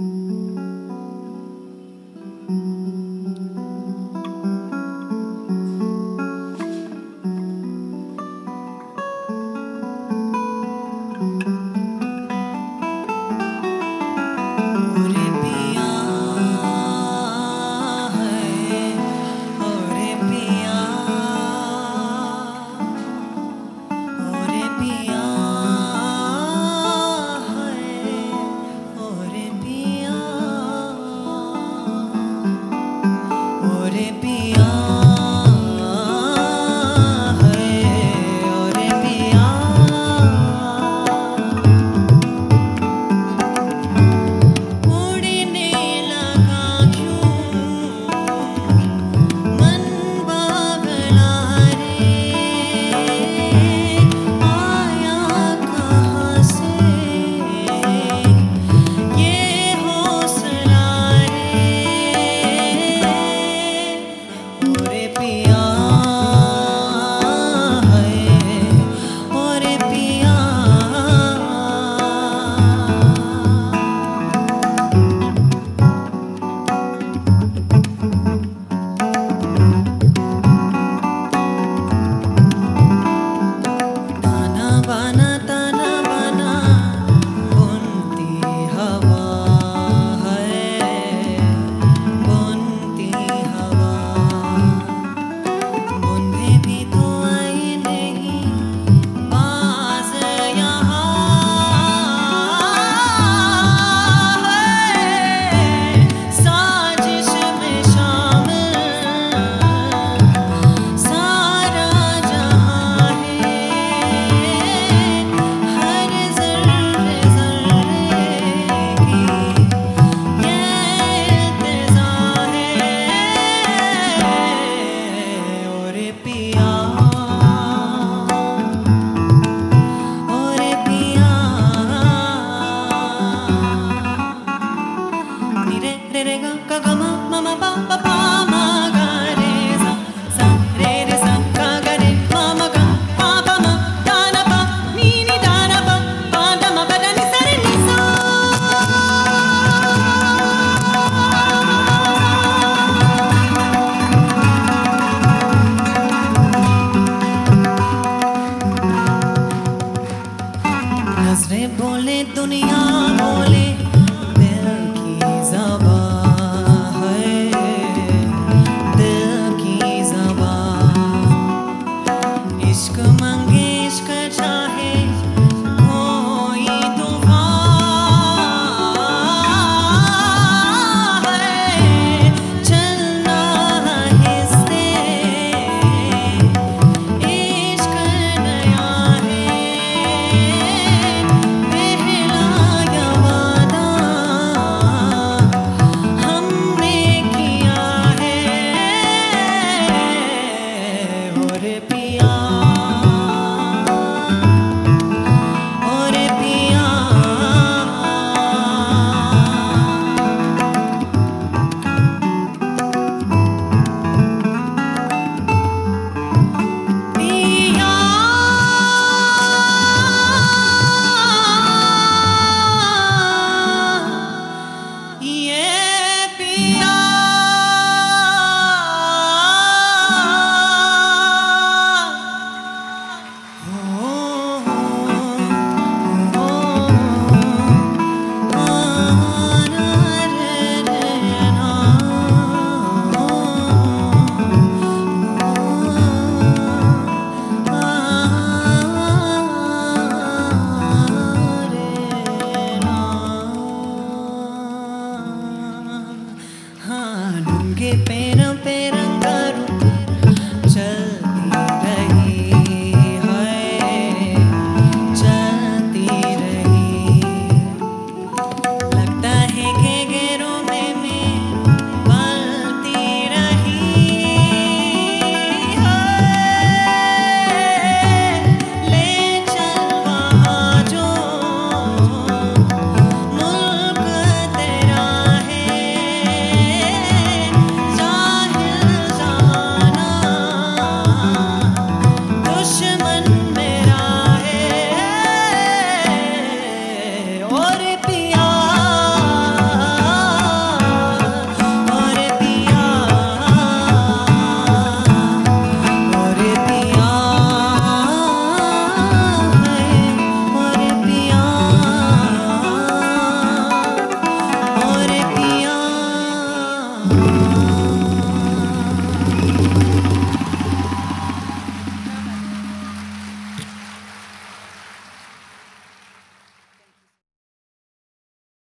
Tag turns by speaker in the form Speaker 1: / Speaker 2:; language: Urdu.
Speaker 1: نظریں بولے بولے ننگے پیروں پہ